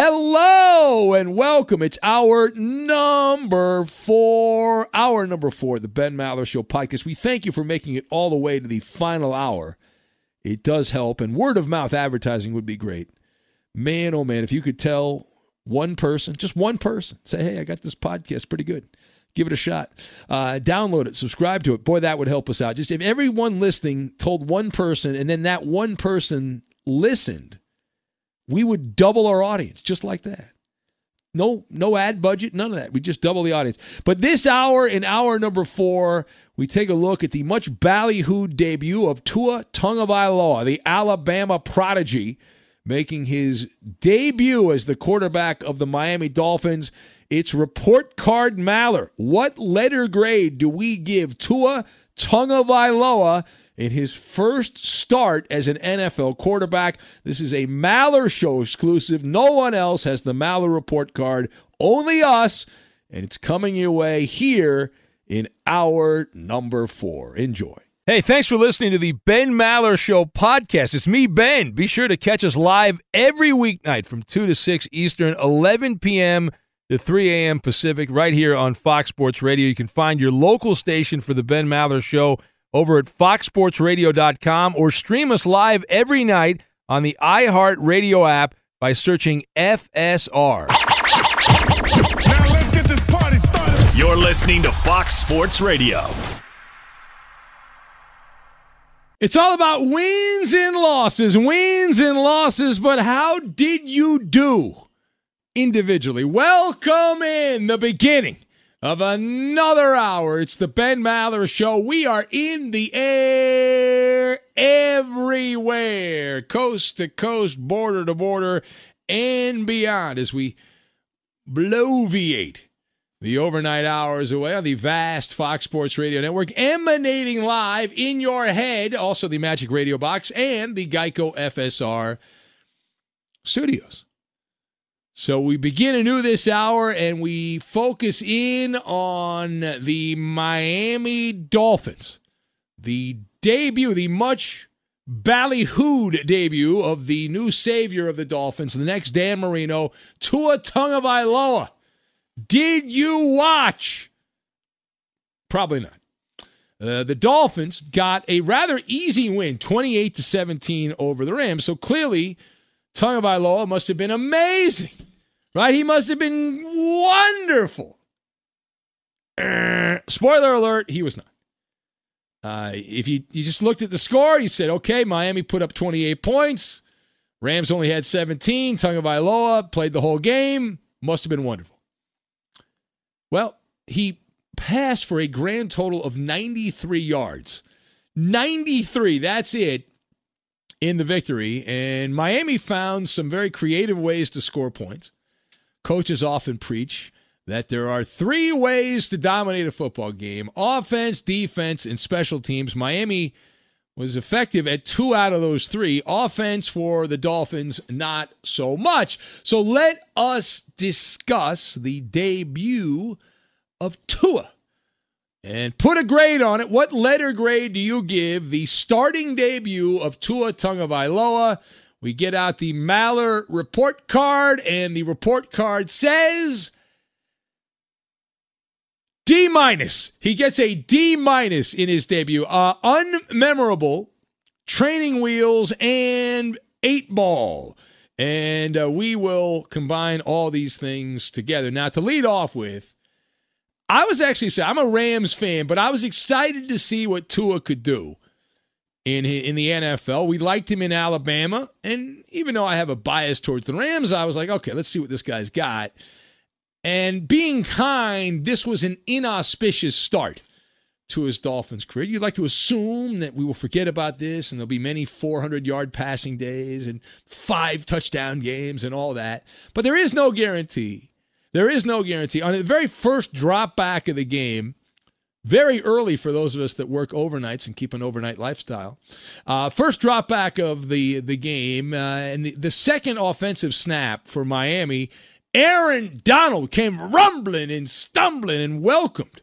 Hello and welcome. It's our number four, our number four, the Ben Maller Show podcast. We thank you for making it all the way to the final hour. It does help, and word of mouth advertising would be great. Man, oh man, if you could tell one person, just one person, say, hey, I got this podcast pretty good. Give it a shot. Uh, download it, subscribe to it. Boy, that would help us out. Just if everyone listening told one person, and then that one person listened we would double our audience just like that. No, no ad budget, none of that. We just double the audience. But this hour, in hour number four, we take a look at the much ballyhooed debut of Tua Tagovailoa, the Alabama prodigy, making his debut as the quarterback of the Miami Dolphins. It's report card Maller. What letter grade do we give Tua Tagovailoa in his first start as an NFL quarterback. This is a Maller Show exclusive. No one else has the Maller report card, only us, and it's coming your way here in our number four. Enjoy. Hey, thanks for listening to the Ben Maller Show podcast. It's me, Ben. Be sure to catch us live every weeknight from 2 to 6 Eastern, 11 p.m. to 3 a.m. Pacific, right here on Fox Sports Radio. You can find your local station for the Ben Maller Show over at foxsportsradio.com or stream us live every night on the iHeartRadio app by searching FSR. Now let's get this party started. You're listening to Fox Sports Radio. It's all about wins and losses, wins and losses, but how did you do individually? Welcome in the beginning of another hour. It's the Ben Maller Show. We are in the air everywhere, coast to coast, border to border, and beyond as we bloviate The overnight hours away on the vast Fox Sports Radio Network, emanating live in your head, also the Magic Radio Box and the Geico FSR studios. So we begin anew this hour and we focus in on the Miami Dolphins. The debut, the much ballyhooed debut of the new savior of the Dolphins, the next Dan Marino, Tua Tagovailoa. Did you watch? Probably not. Uh, the Dolphins got a rather easy win, 28 to 17 over the Rams. So clearly, Tagovailoa must have been amazing, right? He must have been wonderful. Spoiler alert, he was not. Uh, if you, you just looked at the score, you said, okay, Miami put up 28 points. Rams only had 17. Tagovailoa played the whole game. Must have been wonderful. Well, he passed for a grand total of 93 yards. 93, that's it in the victory. And Miami found some very creative ways to score points. Coaches often preach that there are three ways to dominate a football game offense, defense, and special teams. Miami was effective at two out of those three. Offense for the Dolphins, not so much. So let us discuss the debut of Tua and put a grade on it. What letter grade do you give the starting debut of Tua Tagovailoa? We get out the Maller report card, and the report card says D minus. He gets a D minus in his debut. Uh, unmemorable, training wheels, and eight ball. And uh, we will combine all these things together. Now, to lead off with, I was actually saying, I'm a Rams fan, but I was excited to see what Tua could do in in the NFL. We liked him in Alabama, and even though I have a bias towards the Rams, I was like, okay, let's see what this guy's got. And being kind, this was an inauspicious start to his Dolphins career. You'd like to assume that we will forget about this and there'll be many 400 yard passing days and five touchdown games and all that. But there is no guarantee. There is no guarantee. On the very first drop back of the game, very early for those of us that work overnights and keep an overnight lifestyle. Uh, first drop back of the, the game, uh, and the, the second offensive snap for Miami Aaron Donald came rumbling and stumbling and welcomed,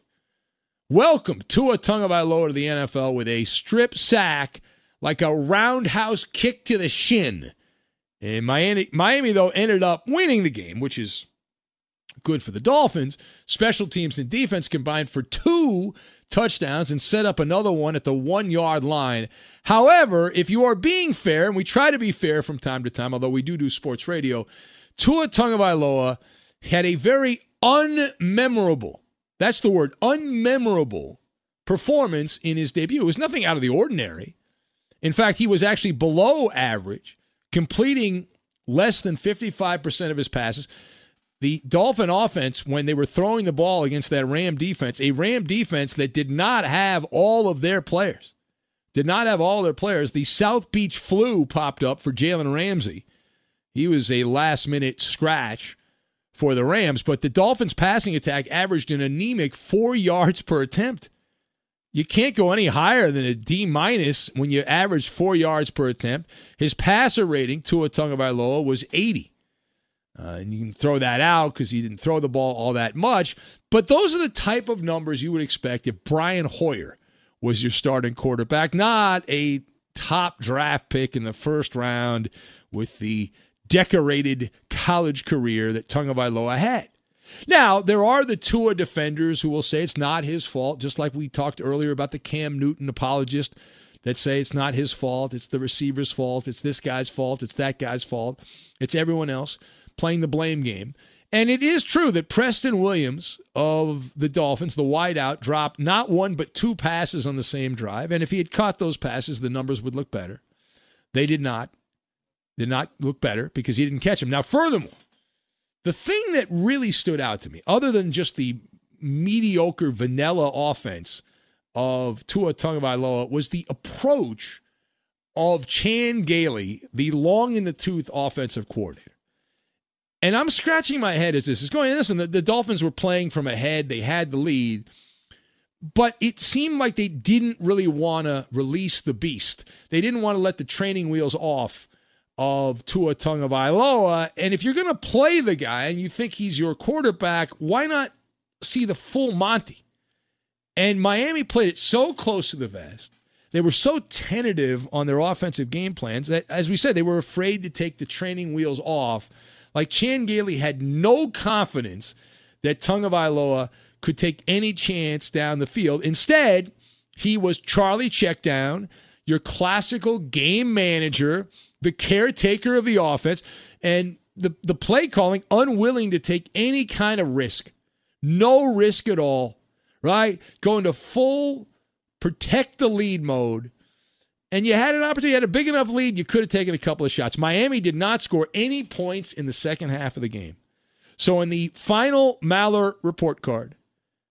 welcomed Tua Tagovailoa to the NFL with a strip sack like a roundhouse kick to the shin. And Miami, Miami though ended up winning the game, which is good for the Dolphins. Special teams and defense combined for two touchdowns and set up another one at the one yard line. However, if you are being fair, and we try to be fair from time to time, although we do do sports radio, Tua Tagovailoa had a very unmemorable, that's the word, unmemorable performance in his debut. It was nothing out of the ordinary. In fact, he was actually below average, completing less than 55% of his passes. The Dolphin offense, when they were throwing the ball against that Ram defense, a Ram defense that did not have all of their players, did not have all their players. The South Beach flu popped up for Jalen Ramsey he was a last minute scratch for the Rams, but the Dolphins' passing attack averaged an anemic four yards per attempt. You can't go any higher than a D minus when you average four yards per attempt. His passer rating, Tua Tagovailoa, was 80. Uh, and you can throw that out because he didn't throw the ball all that much. But those are the type of numbers you would expect if Brian Hoyer was your starting quarterback, not a top draft pick in the first round with the decorated college career that Tagovailoa had. Now, there are the Tua defenders who will say it's not his fault, just like we talked earlier about the Cam Newton apologist that say it's not his fault, it's the receiver's fault, it's this guy's fault, it's that guy's fault, it's everyone else playing the blame game. And it is true that Preston Williams of the Dolphins, the wideout, dropped not one but two passes on the same drive. And if he had caught those passes, the numbers would look better. They did not did not look better because he didn't catch them. Now, furthermore, the thing that really stood out to me, other than just the mediocre vanilla offense of Tua Tagovailoa, was the approach of Chan Gailey, the long in the tooth offensive coordinator. And I'm scratching my head as this is going. Listen, the, the Dolphins were playing from ahead, they had the lead but it seemed like they didn't really want to release the beast. They didn't want to let the training wheels off of Tua Tagovailoa. And if you're going to play the guy and you think he's your quarterback, why not see the full Monty? And Miami played it so close to the vest. They were so tentative on their offensive game plans that, as we said, they were afraid to take the training wheels off. Like Chan Gailey had no confidence that Tagovailoa – could take any chance down the field. Instead, he was Charlie Checkdown, your classical game manager, the caretaker of the offense, and the, the play calling unwilling to take any kind of risk. No risk at all, right? Going to full protect the lead mode. And you had an opportunity, you had a big enough lead, you could have taken a couple of shots. Miami did not score any points in the second half of the game. So in the final Maller report card,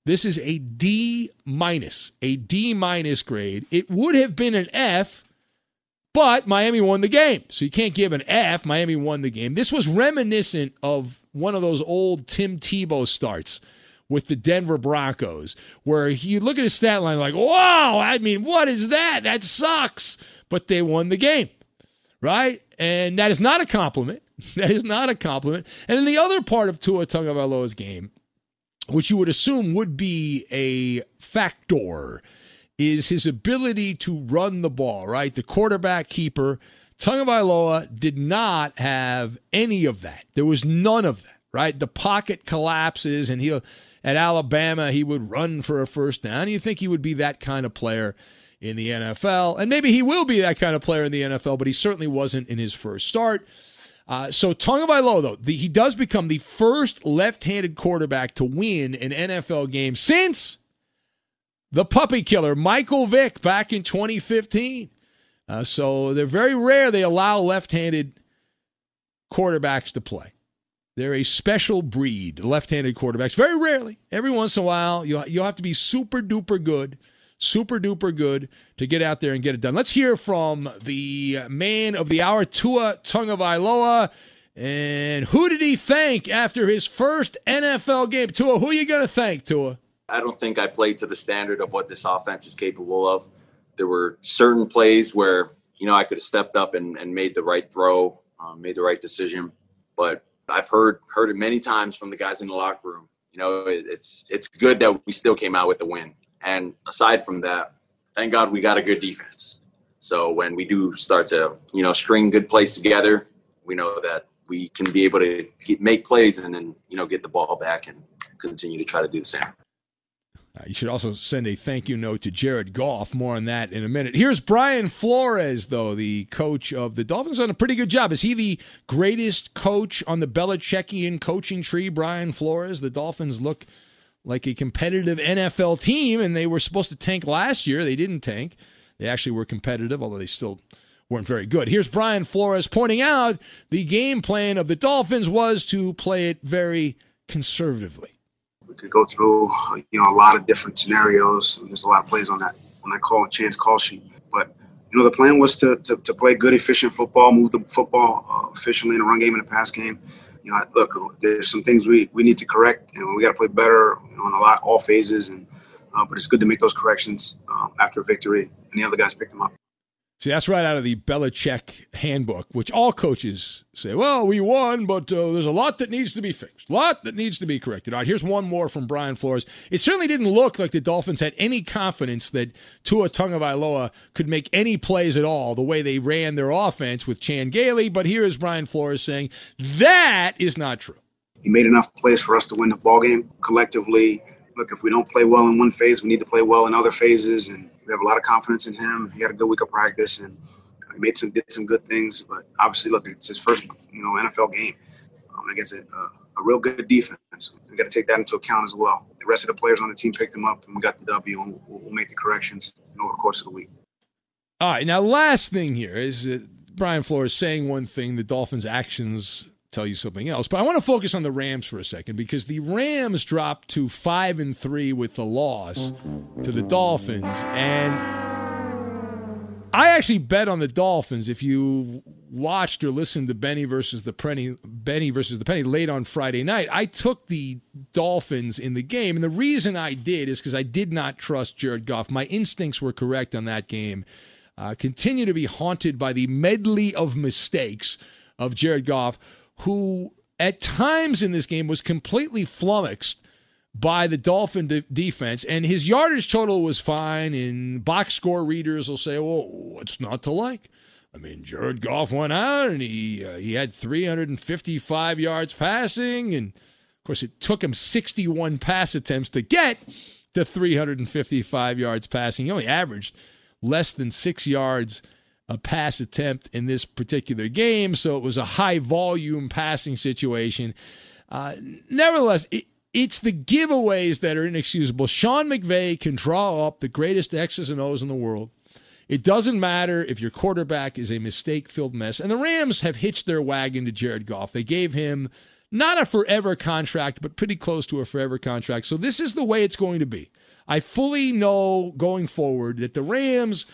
this is a D minus, a D minus grade. It would have been an F, but Miami won the game. So you can't give an F. Miami won the game. This was reminiscent of one of those old Tim Tebow starts with the Denver Broncos, where you look at his stat line like, wow, I mean, what is that? That sucks. But they won the game, right? And that is not a compliment. That is not a compliment. And then the other part of Tua Tagovailoa's game which you would assume would be a factor, is his ability to run the ball, right? The quarterback keeper. Tagovailoa did not have any of that. There was none of that, right? The pocket collapses, and he'll at Alabama he would run for a first down. You think he would be that kind of player in the NFL, and maybe he will be that kind of player in the NFL, but he certainly wasn't in his first start. Uh, so Tagovailoa, though, the, he does become the first left-handed quarterback to win an NFL game since the puppy killer Michael Vick back in 2015. Uh, so they're very rare they allow left-handed quarterbacks to play. They're a special breed, left-handed quarterbacks. Very rarely, every once in a while, you'll, you'll have to be super duper good super duper good to get out there and get it done. Let's hear from the man of the hour, Tua Tagovailoa. And who did he thank after his first NFL game? Tua, who are you going to thank, Tua? I don't think I played to the standard of what this offense is capable of. There were certain plays where, you know, I could have stepped up and, and made the right throw, um, made the right decision. But I've heard heard it many times from the guys in the locker room. You know, it, it's it's good that we still came out with the win. And aside from that, thank God we got a good defense. So when we do start to, you know, string good plays together, we know that we can be able to get, make plays and then, you know, get the ball back and continue to try to do the same. Uh, you should also send a thank you note to Jared Goff. More on that in a minute. Here's Brian Flores, though, the coach of the Dolphins, done a pretty good job. Is he the greatest coach on the Belichickian coaching tree, Brian Flores? The Dolphins look like a competitive NFL team, and they were supposed to tank last year. They didn't tank. They actually were competitive, although they still weren't very good. Here's Brian Flores pointing out the game plan of the Dolphins was to play it very conservatively. Could go through, you know, a lot of different scenarios. There's a lot of plays on that on that call chance call sheet, but you know, the plan was to, to, to play good, efficient football, move the football uh, efficiently in the run game and the pass game you know, look, there's some things we, we need to correct, and we got to play better you know, in a lot, all phases. And uh, but it's good to make those corrections um, after a victory, and the other guys pick them up. See, that's right out of the Belichick handbook, which all coaches say, well, we won, but uh, there's a lot that needs to be fixed, a lot that needs to be corrected. All right, here's one more from Brian Flores. It certainly didn't look like the Dolphins had any confidence that Tua Tagovailoa could make any plays at all the way they ran their offense with Chan Gailey, but here is Brian Flores saying that is not true. He made enough plays for us to win the ball game collectively. Look, if we don't play well in one phase, we need to play well in other phases, and we have a lot of confidence in him. He had a good week of practice and he made some did some good things. But obviously, look, it's his first you know NFL game um, against a, a, real good defense. We got to take that into account as well. The rest of the players on the team picked him up, and we got the W, and we'll, we'll make the corrections over the course of the week. All right, now last thing here is uh, Brian Flores saying one thing, the Dolphins' actions tell you something else. But I want to focus on the Rams for a second because the Rams dropped to five and three with the loss to the Dolphins, and I actually bet on the Dolphins. If you watched or listened to Benny versus the Penny, Benny versus the Penny late on Friday night, I took the Dolphins in the game, and the reason I did is because I did not trust Jared Goff. My instincts were correct on that game. Uh, continue to be haunted by the medley of mistakes of Jared Goff, who at times in this game was completely flummoxed by the Dolphin de- defense, and his yardage total was fine. And box score readers will say, "Well, what's not to like?" I mean, Jared Goff went out and he uh, he had 355 yards passing, and of course, it took him 61 pass attempts to get to 355 yards passing. He only averaged less than six yards a pass attempt in this particular game, so it was a high volume passing situation. Uh, nevertheless, it, it's the giveaways that are inexcusable. Sean McVay can draw up the greatest X's and O's in the world. It doesn't matter if your quarterback is a mistake filled mess. And the Rams have hitched their wagon to Jared Goff. They gave him not a forever contract, but pretty close to a forever contract. So this is the way it's going to be. I fully know going forward that the Rams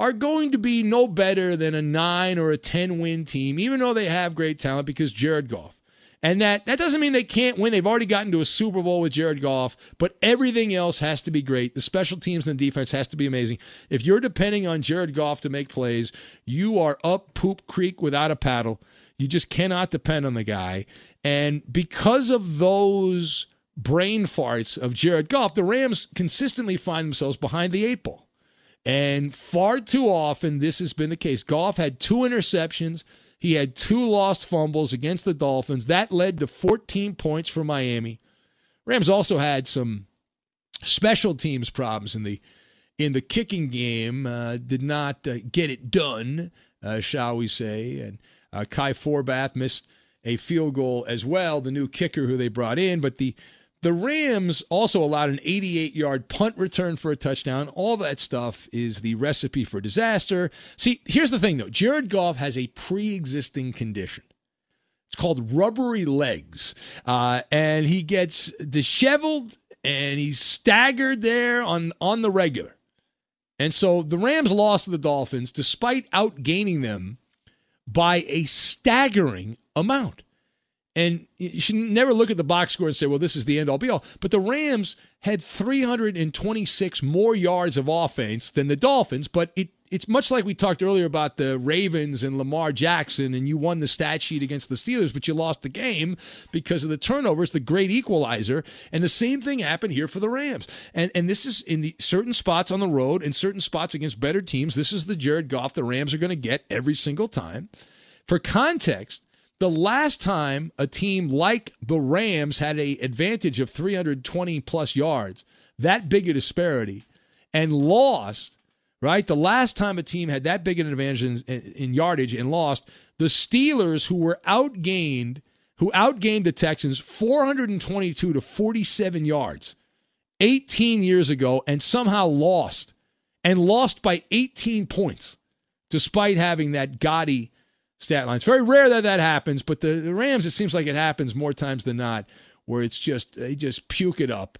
are going to be no better than a nine or a 10 win team, even though they have great talent because Jared Goff. And that that doesn't mean they can't win. They've already gotten to a Super Bowl with Jared Goff, but everything else has to be great. The special teams and the defense has to be amazing. If you're depending on Jared Goff to make plays, you are up poop creek without a paddle. You just cannot depend on the guy. And because of those brain farts of Jared Goff, the Rams consistently find themselves behind the eight ball. And far too often, this has been the case. Goff had two interceptions he had two lost fumbles against the Dolphins. That led to 14 points for Miami. Rams also had some special teams problems in the in the kicking game. Uh, did not uh, get it done, uh, shall we say? And uh, Kai Forbath missed a field goal as well. The new kicker who they brought in, but the the Rams also allowed an 88 yard punt return for a touchdown. All that stuff is the recipe for disaster. See, here's the thing though Jared Goff has a pre existing condition. It's called rubbery legs. Uh, and he gets disheveled and he's staggered there on, on the regular. And so the Rams lost to the Dolphins despite outgaining them by a staggering amount. And you should never look at the box score and say, well, this is the end all be all. But the Rams had 326 more yards of offense than the Dolphins, but it, it's much like we talked earlier about the Ravens and Lamar Jackson, and you won the stat sheet against the Steelers, but you lost the game because of the turnovers, the great equalizer. And the same thing happened here for the Rams. And and this is in the certain spots on the road and certain spots against better teams. This is the Jared Goff the Rams are going to get every single time. For context, the last time a team like the Rams had a advantage of 320 plus yards, that big a disparity, and lost, right? The last time a team had that big an advantage in, in yardage and lost, the Steelers, who were outgained, who outgained the Texans 422 to 47 yards 18 years ago and somehow lost and lost by 18 points despite having that gaudy stat line. It's very rare that that happens, but the, the Rams, it seems like it happens more times than not, where it's just, they just puke it up.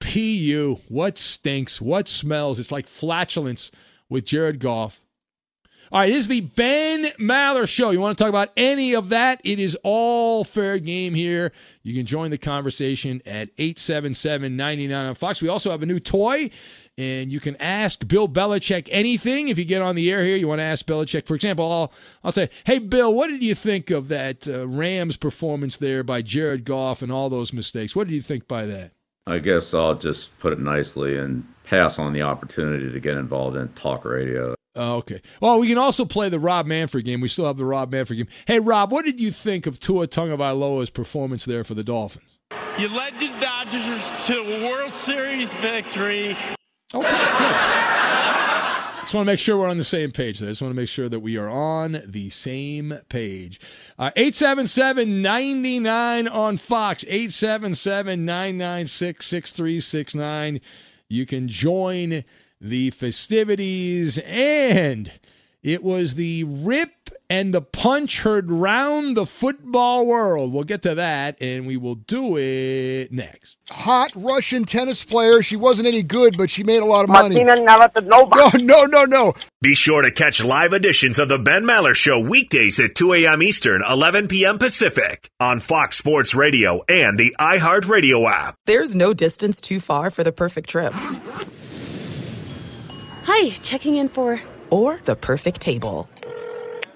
PU, what stinks, what smells. It's like flatulence with Jared Goff. All right, it is the Ben Maller Show. You want to talk about any of that? It is all fair game here. You can join the conversation at 877 99 on Fox. We also have a new toy, and you can ask Bill Belichick anything. If you get on the air here, you want to ask Belichick, for example, I'll, I'll say, Hey, Bill, what did you think of that uh, Rams performance there by Jared Goff and all those mistakes? What did you think by that? I guess I'll just put it nicely and pass on the opportunity to get involved in talk radio. Oh, okay. Well, we can also play the Rob Manfred game. We still have the Rob Manfred game. Hey, Rob, what did you think of Tua Tagovailoa's performance there for the Dolphins? You led the Dodgers to a World Series victory. Okay, good. Just want to make sure we're on the same page. I just want to make sure that we are on the same page. Uh, 877 99 on Fox, 877 996 6369. You can join the festivities, and it was the Rip and the punch heard round the football world. We'll get to that, and we will do it next. Hot Russian tennis player. She wasn't any good, but she made a lot of money. Martina Navratilova. No, no, no, no. Be sure to catch live editions of the Ben Maller Show weekdays at 2 a.m. Eastern, 11 p.m. Pacific on Fox Sports Radio and the iHeartRadio app. There's no distance too far for the perfect trip. Hi, checking in for. Or the perfect table.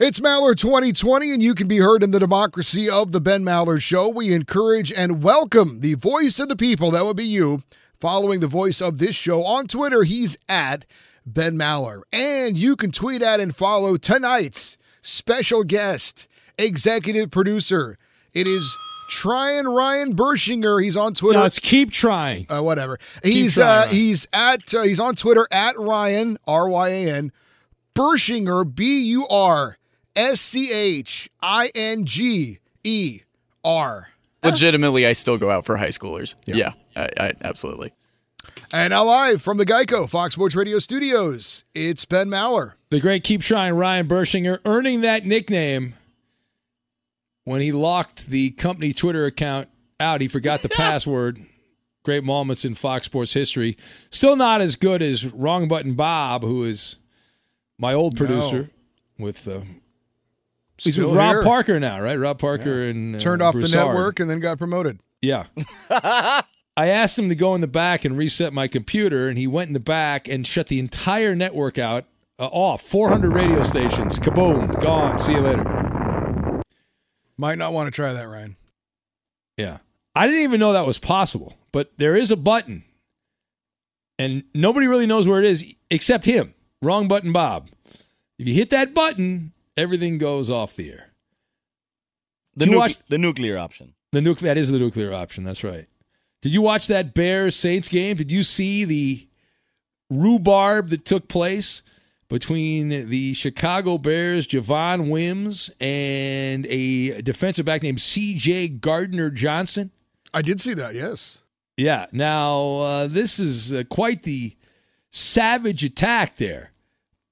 It's Maller 2020, and you can be heard in the democracy of the Ben Maller Show. We encourage and welcome the voice of the people. That would be you. Following the voice of this show on Twitter, he's at Ben Maller. And you can tweet at and follow tonight's special guest, executive producer. It is trying Ryan Burschinger. He's on Twitter. No, it's keep trying. Uh, whatever. Keep he's trying, uh, he's at uh, he's on Twitter at Ryan R Y A N Burschinger B U R S C H I N G E R. Legitimately, I still go out for high schoolers. Yeah, I, I, absolutely. And now live from the Geico Fox Sports Radio studios, it's Ben Maller. The great keep trying Ryan Burschinger earning that nickname when he locked the company Twitter account out. He forgot the password. Great moments in Fox Sports history. Still not as good as Wrong Button Bob, who is my old producer No. with uh, he's with Rob here. Parker now, right? Rob Parker and uh, Turned off the network and then got promoted. Yeah. I asked him to go in the back and reset my computer, and he went in the back and shut the entire network out uh, off. 400 radio stations. Kaboom. Gone. See you later. Might not want to try that, Ryan. Yeah. I didn't even know that was possible, but there is a button, and nobody really knows where it is except him. Wrong button, Bob. If you hit that button, everything goes off the air. The, Did watch- the nuclear option. The nuclear that is the nuclear option. That's right. Did you watch that Bears Saints game? Did you see the rhubarb that took place between the Chicago Bears, Javon Wims, and a defensive back named C.J. Gardner Johnson? I did see that. Yes. Yeah. Now uh, this is uh, quite the savage attack there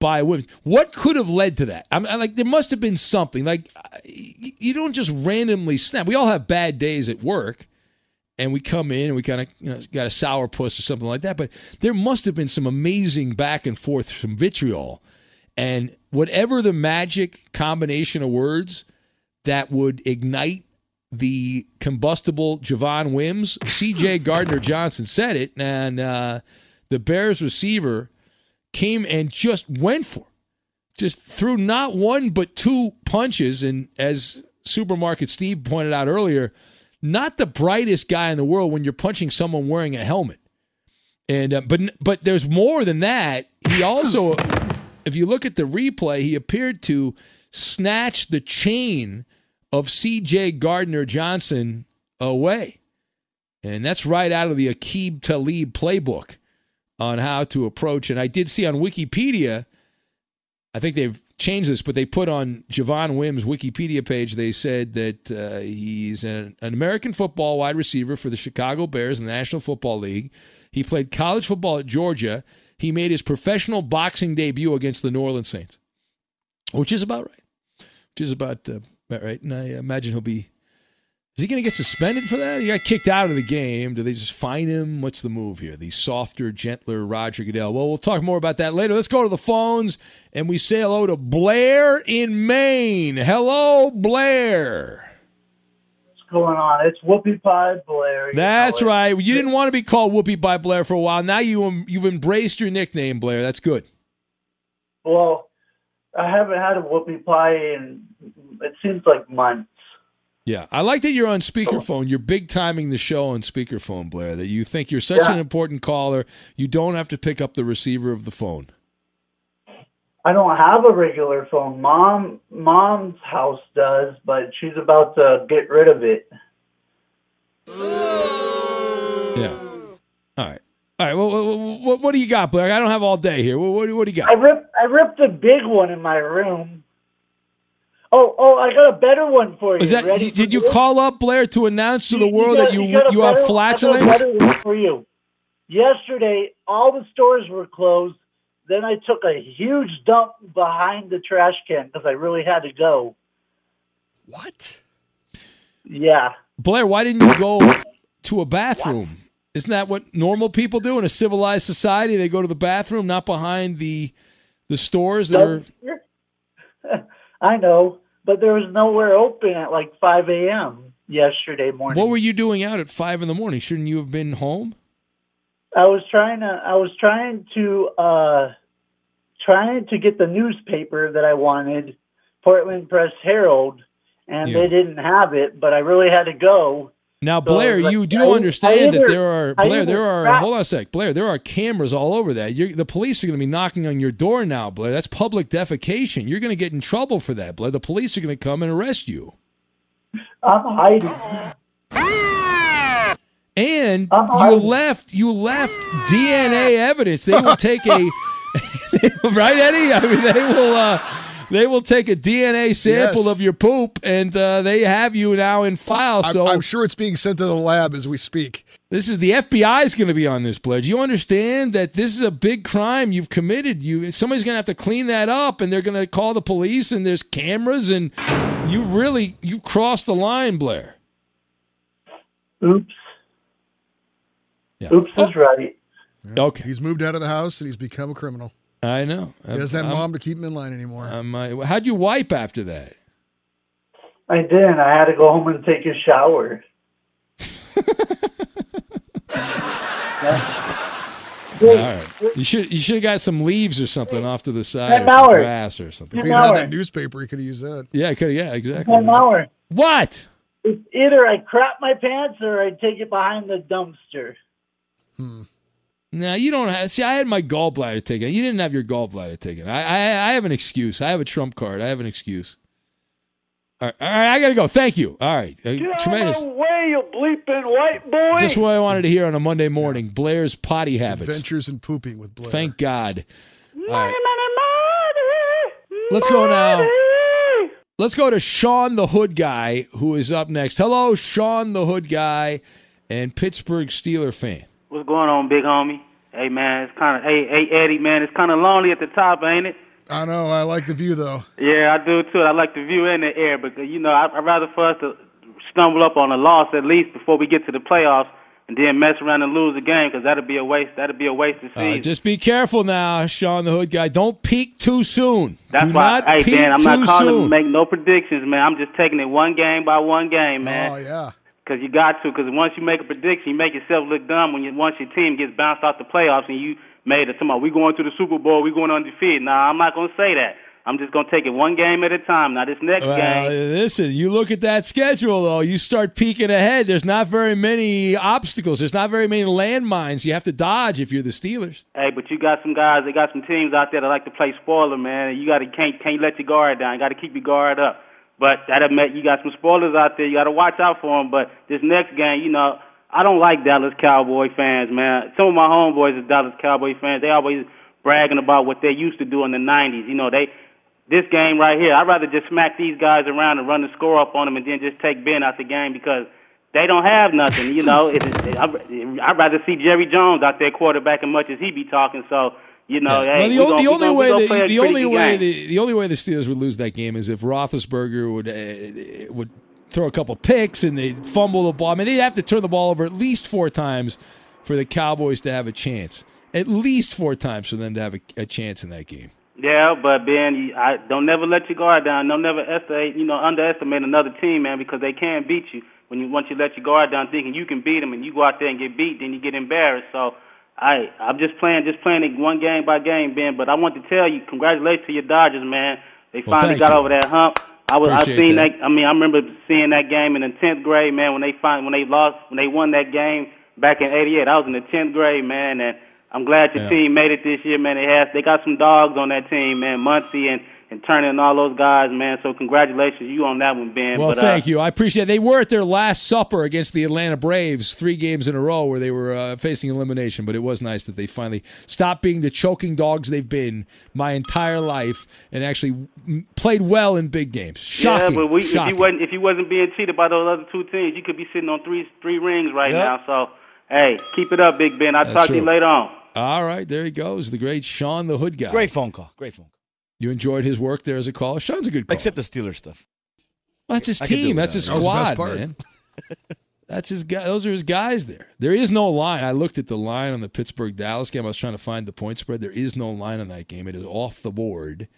by Wims. What could have led to that? I'm, like, there must have been something. Like, you don't just randomly snap. We all have bad days at work and we come in and we kind of you know got a sour puss or something like that. But there must have been some amazing back and forth, some vitriol, and whatever the magic combination of words that would ignite the combustible Javon Wims, C.J. Gardner Johnson said it, and uh, the Bears receiver came and just went for, just threw not one but two punches, and as Supermarket Steve pointed out earlier not the brightest guy in the world when you're punching someone wearing a helmet. And uh, but but there's more than that. He also, if you look at the replay, he appeared to snatch the chain of C.J. Gardner Johnson away, and that's right out of the Aqib Talib playbook on how to approach. And I did see on Wikipedia, I think they've changed this, but they put on Javon Wims' Wikipedia page, they said that uh, he's an, an, American football wide receiver for the Chicago Bears in the National Football League. He played college football at Georgia. He made his professional boxing debut against the New Orleans Saints, which is about right. Which is about uh, right. And I imagine he'll be is he going to get suspended for that? He got kicked out of the game. Do they just fine him? What's the move here? The softer, gentler Roger Goodell. Well, we'll talk more about that later. Let's go to the phones and we say hello to Blair in Maine. Hello, Blair. What's going on? It's Whoopie Pie Blair. That's right. You didn't want to be called Whoopie Pie Blair for a while. Now you you've embraced your nickname, Blair. That's good. Well, I haven't had a Whoopie Pie in it seems like months. Yeah, I like that you're on speakerphone. You're big timing the show on speakerphone, Blair. That you think you're such yeah. an important caller, you don't have to pick up the receiver of the phone. I don't have a regular phone. Mom, mom's house does, but she's about to get rid of it. Yeah. All right. All right. Well, what, what, do you got, Blair? I don't have all day here. What, what, what do you got? I ripped I ripped a big one in my room. Oh, oh, I got a better one for you. Is that, Ready did you call up Blair to announce to the world got, that you you, you, better, have flatulence? I got a better one for you. Yesterday, all the stores were closed. Then I took a huge dump behind the trash can because I really had to go. What? Yeah. Blair, why didn't you go to a bathroom? Isn't that what normal people do in a civilized society? They go to the bathroom, not behind the the stores that are. I know but there was nowhere open at like 5 a.m. yesterday morning. What were you doing out at five in the morning? Shouldn't you have been home? I was trying to. I was trying to. uh Trying to get the newspaper that I wanted, Portland Press Herald, and yeah. they didn't have it. But I really had to go. Now, Blair, so, you do I, understand I either, that there are Blair. There are hold on a sec, Blair. There are cameras all over that. You're, the police are going to be knocking on your door now, Blair. That's public defecation. You're going to get in trouble for that, Blair. The police are going to come and arrest you. I'm hiding. And you left. You left DNA evidence. They will take a right, Eddie. I mean, they will. Uh, they will take a DNA sample yes. of your poop, and uh, they have you now in file. So I'm, I'm, sure it's being sent to the lab as we speak. This is the FBI is going to be on this pledge. You understand that this is a big crime you've committed. You somebody's going to have to clean that up, and they're going to call the police, and there's cameras, and you really you crossed the line, Blair. Oops. Yeah. Oops is right. Yeah. Okay. He's moved out of the house and he's become a criminal. I know. He doesn't have mom to keep him in line anymore. Uh, how'd you wipe after that? I didn't. I had to go home and take a shower. All right. You should you should have got some leaves or something off to the side, or grass or something. If he had that newspaper, he could have used that. Yeah, could. Yeah, exactly. One hour. What? It's either I crap my pants or I take it behind the dumpster. Hmm. No, you don't have. See, I had my gallbladder taken. You didn't have your gallbladder taken. I, I, I have an excuse. I have a trump card. I have an excuse. All right, all right, I got to go. Thank you. All right. Uh, Get tremendous. out of my way, you bleeping white boy. Just what I wanted to hear on a Monday morning. Blair's potty habits. Adventures in pooping with Blair. Thank God. All right. Let's go now. Let's go to Sean the Hood Guy, who is up next. Hello, Sean the Hood Guy and Pittsburgh Steeler fan. What's going on, big homie? Hey man, it's kind of hey hey Eddie man, it's kind of lonely at the top, ain't it? I know. I like the view though. Yeah, I do too. I like the view in the air, but you know, I, I'd rather for us to stumble up on a loss at least before we get to the playoffs, and then mess around and lose the game because that'd be a waste. That'd be a waste of Uh, season. just be careful now, Sean the Hood Guy. Don't peak too soon. That's Do why, not hey peak man, I'm not calling soon. to make no predictions, man. I'm just taking it one game by one game, man. Oh yeah. Because you got to. Because once you make a prediction, you make yourself look dumb when you once your team gets bounced off the playoffs and you made it. Tomorrow we going to the Super Bowl, we going undefeated. Nah, I'm not gonna say that. I'm just gonna take it one game at a time. Now this next Well, game, listen, you look at that schedule, though, you start peeking ahead. There's not very many obstacles. There's not very many landmines you have to dodge if you're the Steelers. hey, but you got some guys. They got some teams out there that like to play spoiler, man. You got to can't can't let your guard down. You got to keep your guard up. But that admit you got some spoilers out there. You got to watch out for them. But this next game, you know, I don't like Dallas Cowboy fans, man. Some of my homeboys are Dallas Cowboy fans. They always bragging about what they used to do in the '90s. You know, they this game right here. I'd rather just smack these guys around and run the score up on them, and then just take Ben out the game because they don't have nothing. You know, it, it, I'd, I'd rather see Jerry Jones out there quarterbacking much as he be talking. So. You know, hey, well, the, gonna- the only gonna- way the only way the, the only way the Steelers would lose that game is if Roethlisberger would uh, would throw a couple picks and they fumble the ball. I mean, they'd have to turn the ball over at least four times for the Cowboys to have a chance. At least four times for them to have a, a chance in that game. Yeah, but Ben, I don't never let your guard down. Don't never estimate, you know, underestimate another team, man, because they can beat you. When you once you let your guard down, thinking you can beat them, and you go out there and get beat, then you get embarrassed. So, I I'm just playing, just playing it one game by game, Ben. But I want to tell you, congratulations to your Dodgers, man. They Well, finally got you. over that hump. I was I Appreciate seen that. that. I mean, I remember seeing that game in the tenth grade, man. When they find when they lost, when they won that game back in '88. I was in the tenth grade, man, and I'm glad your Yeah. team made it this year, man. They has they got some dogs on that team, man. Muncy and and Turner and all those guys, man. So congratulations you on that one, Ben. Well, but, uh, thank you. I appreciate it. They were at their last supper against the Atlanta Braves, three games in a row where they were uh, facing elimination. But it was nice that they finally stopped being the choking dogs they've been my entire life and actually played well in big games. Shocking. Yeah, but we, if you wasn't if you wasn't being cheated by those other two teams, you could be sitting on three three rings right Yep. now. So hey, keep it up, Big Ben. I'll That's talk to you later on. All right, there he goes, the great Sean the Hood guy. Great phone call. Great phone call. You enjoyed his work there as a caller. Sean's a good caller. Except the Steelers stuff. Well, that's his I team. That's his it. That was the best squad, part. man. That's his guy. Those are his guys there. There is no line. I looked at the line on the Pittsburgh Dallas game. I was trying to find the point spread. There is no line on that game. It is off the board.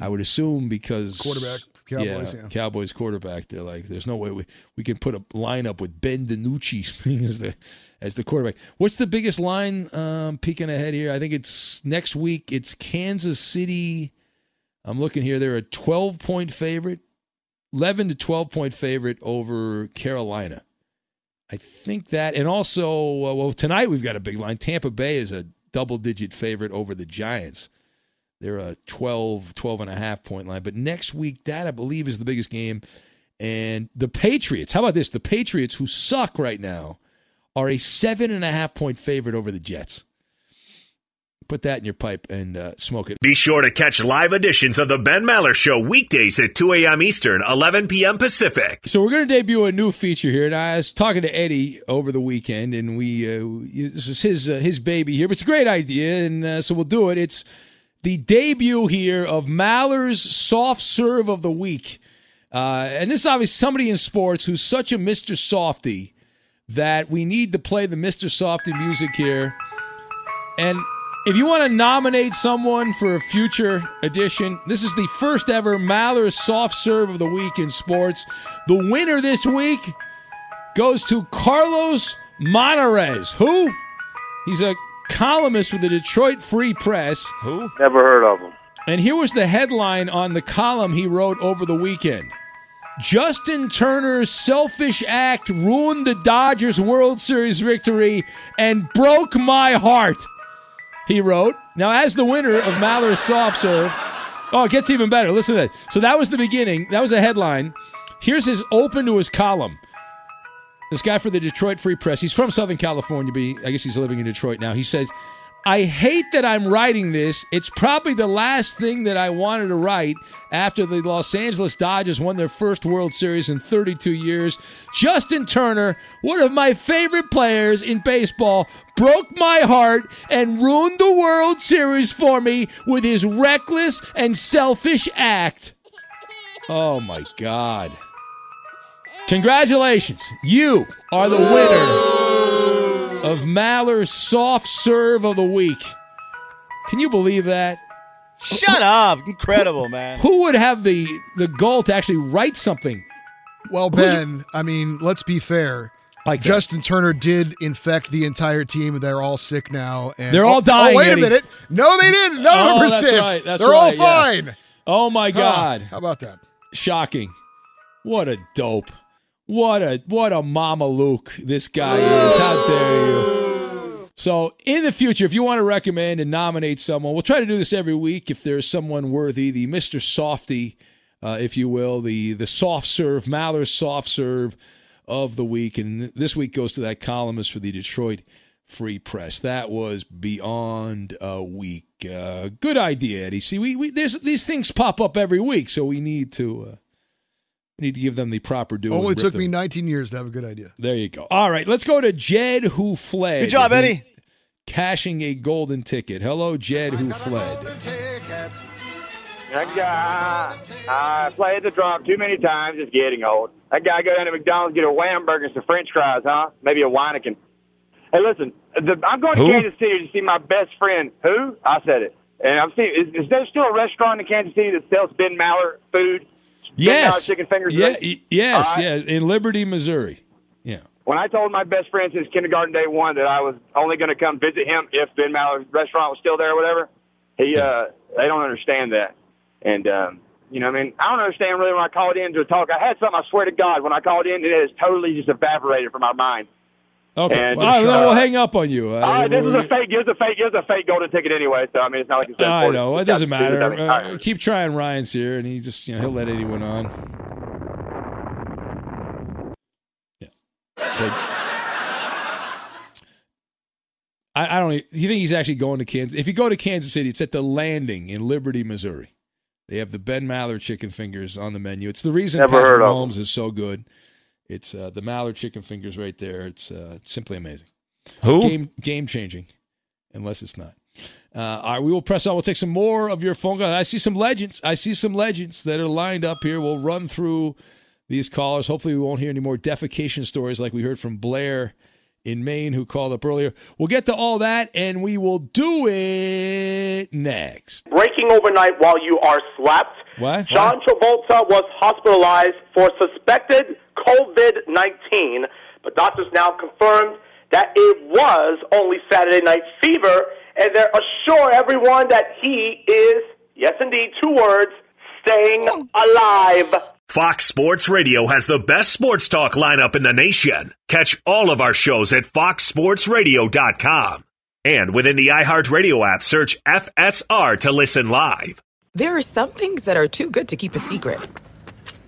I would assume because Quarterback, Cowboys, yeah. Cowboys quarterback. They're like, there's no way we, we can put a lineup with Ben DiNucci as the as the quarterback. What's the biggest line um, peeking ahead here? I think it's next week. It's Kansas City. I'm looking here. They're a 12 point favorite, 11 to 12 point favorite over Carolina. I think that, and also, uh, well, tonight we've got a big line. Tampa Bay is a double digit favorite over the Giants. They're a 12, 12 and a half point line. But next week, that I believe is the biggest game. And the Patriots, how about this? The Patriots, who suck right now, are a seven and a half point favorite over the Jets. Put that in your pipe and uh, smoke it. Be sure to catch live editions of the Ben Maller Show weekdays at 2 a.m. Eastern, 11 p.m. Pacific. So we're going to debut a new feature here, and I was talking to Eddie over the weekend, and we uh, this was his uh, his baby here, but it's a great idea, and uh, so we'll do it. It's the debut here of Maller's soft serve of the week, uh, and this is obviously somebody in sports who's such a Mister Softy that we need to play the Mister Softy music here, and. If you want to nominate someone for a future edition, this is the first ever Maller's Soft Serve of the Week in sports. The winner this week goes to Carlos Monarrez. Who? He's a columnist for the Detroit Free Press. Who? Never heard of him. And here was the headline on the column he wrote over the weekend. Justin Turner's selfish act ruined the Dodgers World Series victory and broke my heart he wrote. Now, as the winner of Maller's soft serve, oh, it gets even better. Listen to that. So that was the beginning. That was a headline. Here's his open to his column. This guy for the Detroit Free Press. He's from Southern California, but he, I guess he's living in Detroit now. He says, I hate that I'm writing this. It's probably the last thing that I wanted to write after the Los Angeles Dodgers won their first World Series in 32 years. Justin Turner, one of my favorite players in baseball, broke my heart and ruined the World Series for me with his reckless and selfish act. Oh my God. Congratulations. You are the winner of Maller's Soft Serve of the Week. Can you believe that? Shut up. Incredible, man. Who would have the, the goal to actually write something? Well, Ben, I mean, let's be fair. Like that. Justin Turner did infect the entire team. They're all sick now. And They're all Oh, dying, Oh, wait Eddie. a minute. No, they didn't. None of them Oh, are sick. right, that's They're right, all yeah. fine. Oh my Huh, God. How about that? Shocking. What a dope. What a what a mama Luke this guy is. How dare you? So in the future, if you want to recommend and nominate someone, we'll try to do this every week if there's someone worthy, the Mr. Softy, uh, if you will, the the soft serve, Maller's soft serve of the week. And this week goes to that columnist for the Detroit Free Press. That was beyond a week. Uh, good idea, Eddie. See, we, we there's these things pop up every week, so we need to uh, we need to give them the proper due. and Only took them. me 19 years to have a good idea. There you go. All right, let's go to Jed who fled. Good job, Eddie. Cashing a golden ticket. Hello, Jed who fled. That guy, I played the drum too many times. It's getting old. That guy go down to McDonald's, get a wham burger and some French fries, huh? Maybe a Weineken. Hey, listen, the, I'm going Who? to Kansas City to see my best friend. Who? I said it. And I'm seeing. Is, is there still a restaurant in Kansas City that sells Ben Maller food? Yes. Chicken fingers. Yeah, right? yes, right. yeah, in Liberty, Missouri. Yeah. When I told my best friend since kindergarten day one that I was only going to come visit him if Ben Maller's restaurant was still there or whatever, he uh they don't understand that. And um you know, I mean, I don't understand really when I called in to talk. I had something. I swear to God, when I called in, it has totally just evaporated from my mind. Okay. And, All right, then uh, we'll hang up on you. Uh, this is a fake. Was a fake. Was a fake golden ticket anyway. So I mean, it's not like it's. I know it doesn't It's got to do matter. Uh, keep trying. Ryan's here, and he just you know he'll let anyone on. Yeah, but I, I don't. You think he's actually going to Kansas? If you go to Kansas City, it's at the Landing in Liberty, Missouri. They have the Ben Maller chicken fingers on the menu. It's the reason Never Patrick Mahomes is so good. It's uh, the Maller chicken fingers right there. It's uh, simply amazing. Who? Game game changing, unless it's not. Uh, all right, we will press on. We'll take some more of your phone calls. I see some legends. I see some legends that are lined up here. We'll run through these callers. Hopefully, we won't hear any more defecation stories like we heard from Blair in Maine, who called up earlier. We'll get to all that, and we will do it next. Breaking overnight while you are slept. What? John Travolta was hospitalized for suspected COVID 19, but doctors now confirmed that it was only Saturday night fever, and they're assure everyone that he is, yes indeed, two words, staying alive. Fox Sports Radio has the best sports talk lineup in the nation. Catch all of our shows at foxsportsradio.com. And within the iHeartRadio app, search FSR to listen live. There are some things that are too good to keep a secret.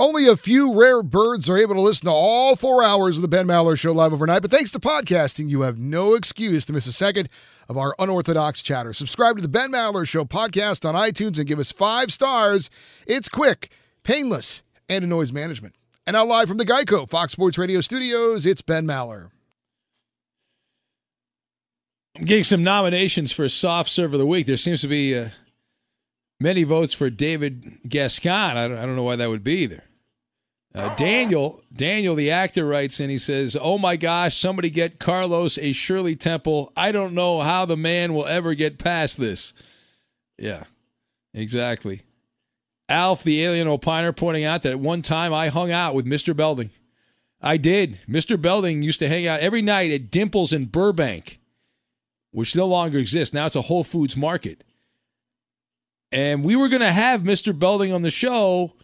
Only a few rare birds are able to listen to all four hours of the Ben Maller Show live overnight, but thanks to podcasting, you have no excuse to miss a second of our unorthodox chatter. Subscribe to the Ben Maller Show podcast on iTunes and give us five stars. It's quick, painless, and a noise management. And now live from the Geico Fox Sports Radio studios, it's Ben Maller. I'm getting some nominations for soft serve of the week. There seems to be uh, many votes for David Gascon. I don't, I don't know why that would be either. Uh, Daniel, Daniel, the actor, writes in. He says, "Oh my gosh, somebody get Carlos a Shirley Temple. I don't know how the man will ever get past this." Yeah, exactly. Alf, the alien opiner, pointing out that at one time I hung out with Mr. Belding. I did. Mr. Belding used to hang out every night at Dimples in Burbank, which no longer exists. Now it's a Whole Foods market. And we were going to have Mr. Belding on the show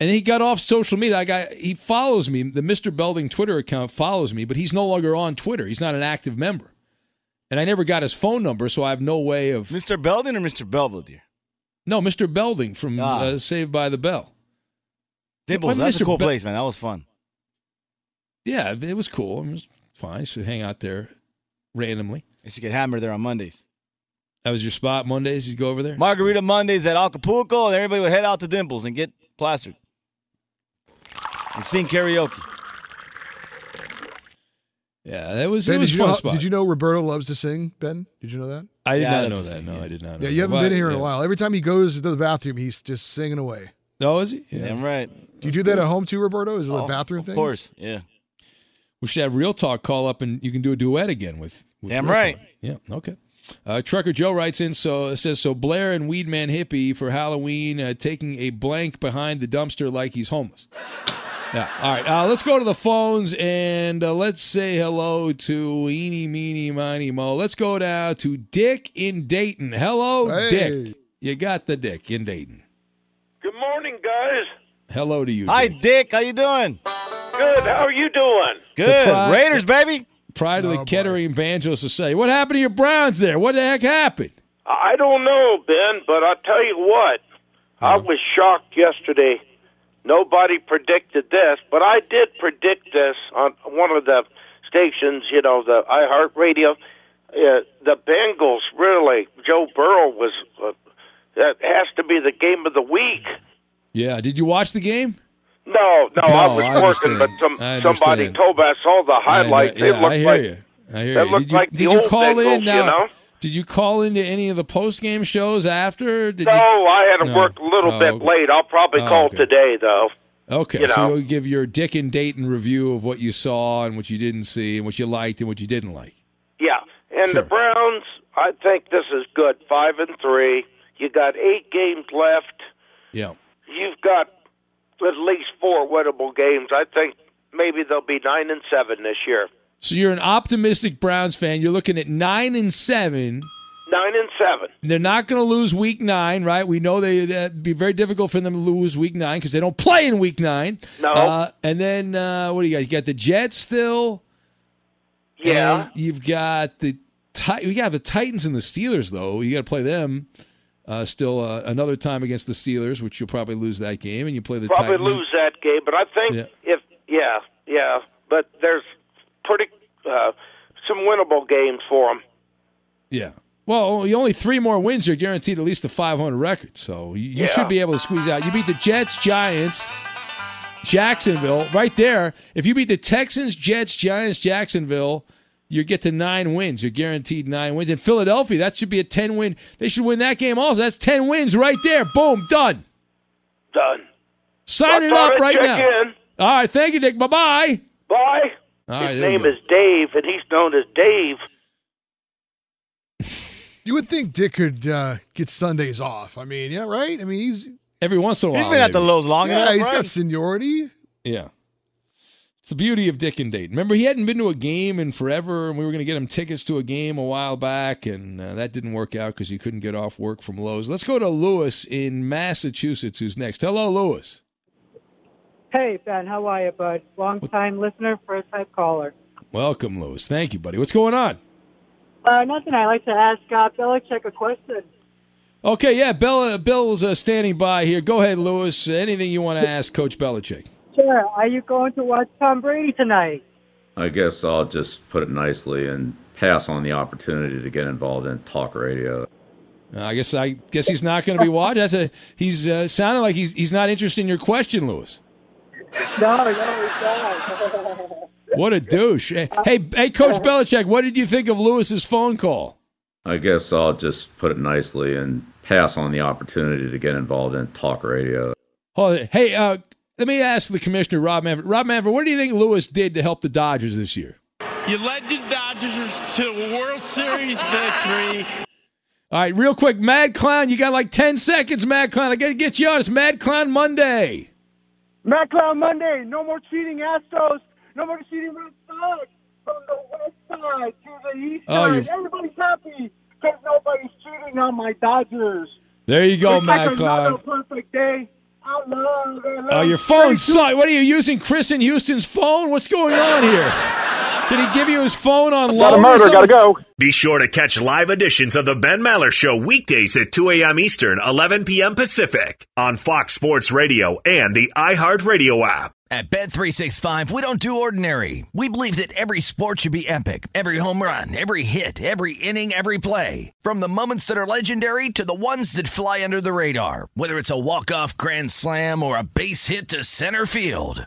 and he got off social media. I got he follows me. The Mr. Belding Twitter account follows me, but he's no longer on Twitter. He's not an active member. And I never got his phone number, so I have no way of Mr. Belding or Mr. Belvedere? No, Mr. Belding from Ah. uh, Saved by the Bell. Dimples, Why that's a Mr. cool Be- place, man. That was fun. Yeah, it was cool. It was fine. I used to hang out there randomly. I used to get hammered there on Mondays. That was your spot Mondays. You'd go over there. Margarita Mondays at Acapulco, and everybody would head out to Dimples and get plastered and sing karaoke. Yeah, that was Ben, it was did, a you fun know, spot. did you know Roberto loves to sing, Ben? Did you know that? I did Yeah, not love know that. sing, No, yeah. I did not. Know Yeah, you that. haven't Well, been here in yeah. a while. Every time he goes to the bathroom, he's just singing away. Oh, is he? Yeah. Damn right. Do you do that at home too, Roberto? Is it a Oh, bathroom of thing? Of course, yeah. We should have Real Talk call up and you can do a duet again with. with Damn Real right. Talk. Yeah. Okay. Uh, Trucker Joe writes in so it says so Blair and Weedman hippie for Halloween uh, taking a blank behind the dumpster like he's homeless. Yeah. All right. Uh, let's go to the phones and uh, let's say hello to Eeny Meeny Miny Mo. Let's go down to Dick in Dayton. Hello, Hey. Dick. You got the Dick in Dayton. Good morning, guys. Hello to you. Hi, Dick. Dick. How you doing? Good. How are you doing? Good. pride- Raiders, baby. Pride of Oh, the Kettering Banjo Society. What happened to your Browns there? What the heck happened? I don't know, Ben, but I'll tell you what. I was shocked yesterday. Nobody predicted this, but I did predict this on one of the stations, you know, the iHeartRadio. Uh, the Bengals, really, Joe Burrow was, uh, that has to be the game of the week. Yeah. Did you watch the game? No, no, I was I working, but some somebody told me I saw the highlights. I, know- yeah, looked I hear like you. I hear they you. Did you, like did you call Bengals, in now? you know? Did you call into any of the post game shows after? Did No, you? I had to No. work a little Oh, bit okay. late. I'll probably Oh, call okay. today, though. Okay, you so know. you'll give your Dick and Dayton review of what you saw and what you didn't see and what you liked and what you didn't like. Yeah, and Sure. the Browns. I think this is good. Five and three. You got eight games left. Yeah. You've got at least four winnable games. I think maybe they'll be nine and seven this year. So you're an optimistic Browns fan. You're looking at nine and seven. Nine and seven. They're not going to lose week nine, right? We know they that'd be very difficult for them to lose week nine because they don't play in week nine. No. Uh, and then uh, what do you got? You got the Jets still. Yeah. And you've got the you got the Titans and the Steelers though. You got to play them. Uh, still uh, another time against the Steelers, which you'll probably lose that game, and you play the Titans. Probably Titans. lose that game, but I think Yeah. if yeah, yeah, but there's pretty uh, some winnable games for them. Yeah. Well, only three more wins, you're guaranteed at least a 500 record. So you, you Yeah. should be able to squeeze out. You beat the Jets, Giants, Jacksonville, right there. If you beat the Texans, Jets, Giants, Jacksonville, you get to nine wins. You're guaranteed nine wins. In Philadelphia, that should be a 10 win. They should win that game also. That's 10 wins right there. Boom, done. Done. Sign it up right now. in. All right, thank you, Dick. Bye bye bye. Bye. His there name is Dave, and he's known as Dave. You would think Dick could uh, get Sundays off. I mean, yeah, right? I mean, he's every once in a while. He's been at the maybe. lows long yeah, enough. he's right? got seniority. Yeah. It's the beauty of Dick and Dayton. Remember, he hadn't been to a game in forever, and we were going to get him tickets to a game a while back, and uh, that didn't work out because he couldn't get off work from Lowe's. Let's go to Lewis in Massachusetts, who's next. Hello, Lewis. Hey, Ben, how are you, bud? Long time listener, first time caller. Welcome, Lewis. Thank you, buddy. What's going on? Uh, nothing. I'd like to ask uh, Belichick a question. Okay, yeah, Bill, Bill's uh, standing by here. Go ahead, Lewis. Anything you want to ask Coach Belichick? Sure. Are you going to watch Tom Brady tonight? I guess I'll just put it nicely and pass on the opportunity to get involved in talk radio. Uh, I guess I guess he's not going to be watched. That's a he's uh, sounding like he's he's not interested in your question, Lewis. No, no, he's not. What a douche. Hey, hey, hey, Coach Belichick, what did you think of Lewis's phone call? I guess I'll just put it nicely and pass on the opportunity to get involved in talk radio. Hold it. Hey, uh, let me ask the commissioner, Rob Manfred. Rob Manfred, what do you think Lewis did to help the Dodgers this year? You led the Dodgers to a World Series victory. All right, real quick, Mad Clown, you got like 10 seconds, Mad Clown. I got to get you on. It's Mad Clown Monday. Clown Monday. No more cheating Astros. No more cheating Red Sox. From the west side to the east Oh, side. you're- Everybody's happy because nobody's cheating on my Dodgers. There you go, It's like Mad another perfect day. I love it. Oh, your phone sucks. What are you using, Chris in Houston's phone? What's going on here? Did he give you his phone on loan? or something? go. Be sure to catch live editions of the Ben Maller Show weekdays at 2 a.m. Eastern, 11 p.m. Pacific on Fox Sports Radio and the iHeartRadio app. At Bet365, we don't do ordinary. We believe that every sport should be epic. Every home run, every hit, every inning, every play. From the moments that are legendary to the ones that fly under the radar. Whether it's a walk-off grand slam or a base hit to center field.